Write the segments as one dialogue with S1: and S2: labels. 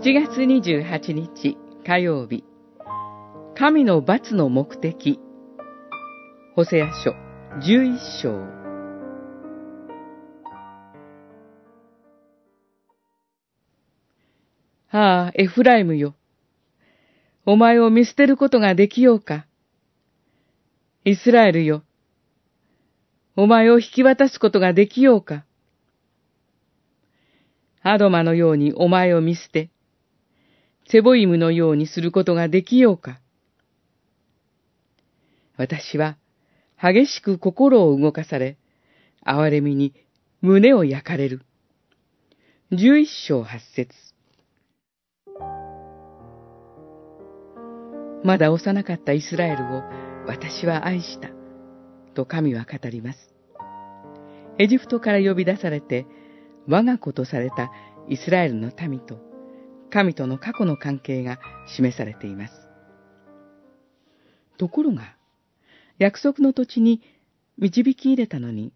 S1: 7月28日火曜日、神の罰の目的、ホセア書11章。ああ、エフライムよ。お前を見捨てることができようか。イスラエルよ。お前を引き渡すことができようか。アドマのようにお前を見捨て、セボイムのようにすることができようか。私は激しく心を動かされ、憐れみに胸を焼かれる。十一章八節まだ幼かったイスラエルを私は愛した。と神は語ります。エジプトから呼び出されて、我が子とされたイスラエルの民と、神との過去の関係が示されています。ところが、約束の土地に導き入れたのに、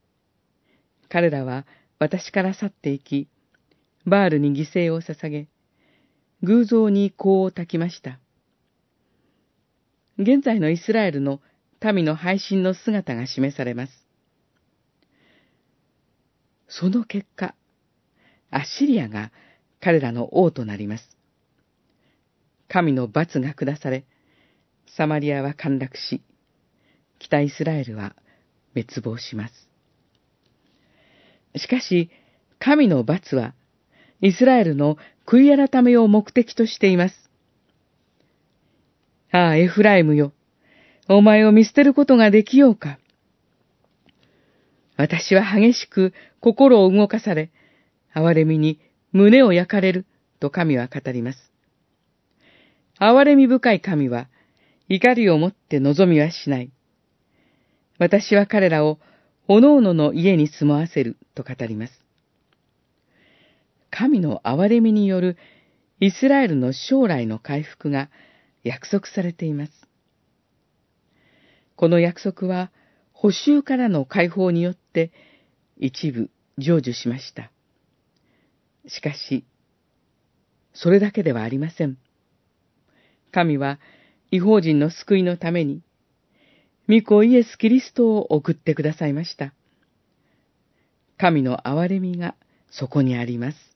S1: 彼らは私から去っていき、バールに犠牲を捧げ、偶像に香を焚きました。現在のイスラエルの民の配信の姿が示されます。その結果、アッシリアが彼らの王となります。神の罰が下され、サマリアは陥落し、北イスラエルは滅亡します。しかし、神の罰は、イスラエルの悔い改めを目的としています。ああ、エフライムよ。お前を見捨てることができようか。私は激しく心を動かされ、憐れみに胸を焼かれると神は語ります。憐れみ深い神は、怒りをもって望みはしない。私は彼らを、おのおのの家に住まわせると語ります。神の憐れみによるイスラエルの将来の回復が約束されています。この約束は、補修からの解放によって一部成就しました。しかし、それだけではありません。神は違法人の救いのために、御子イエス・キリストを送ってくださいました。神の憐れみがそこにあります。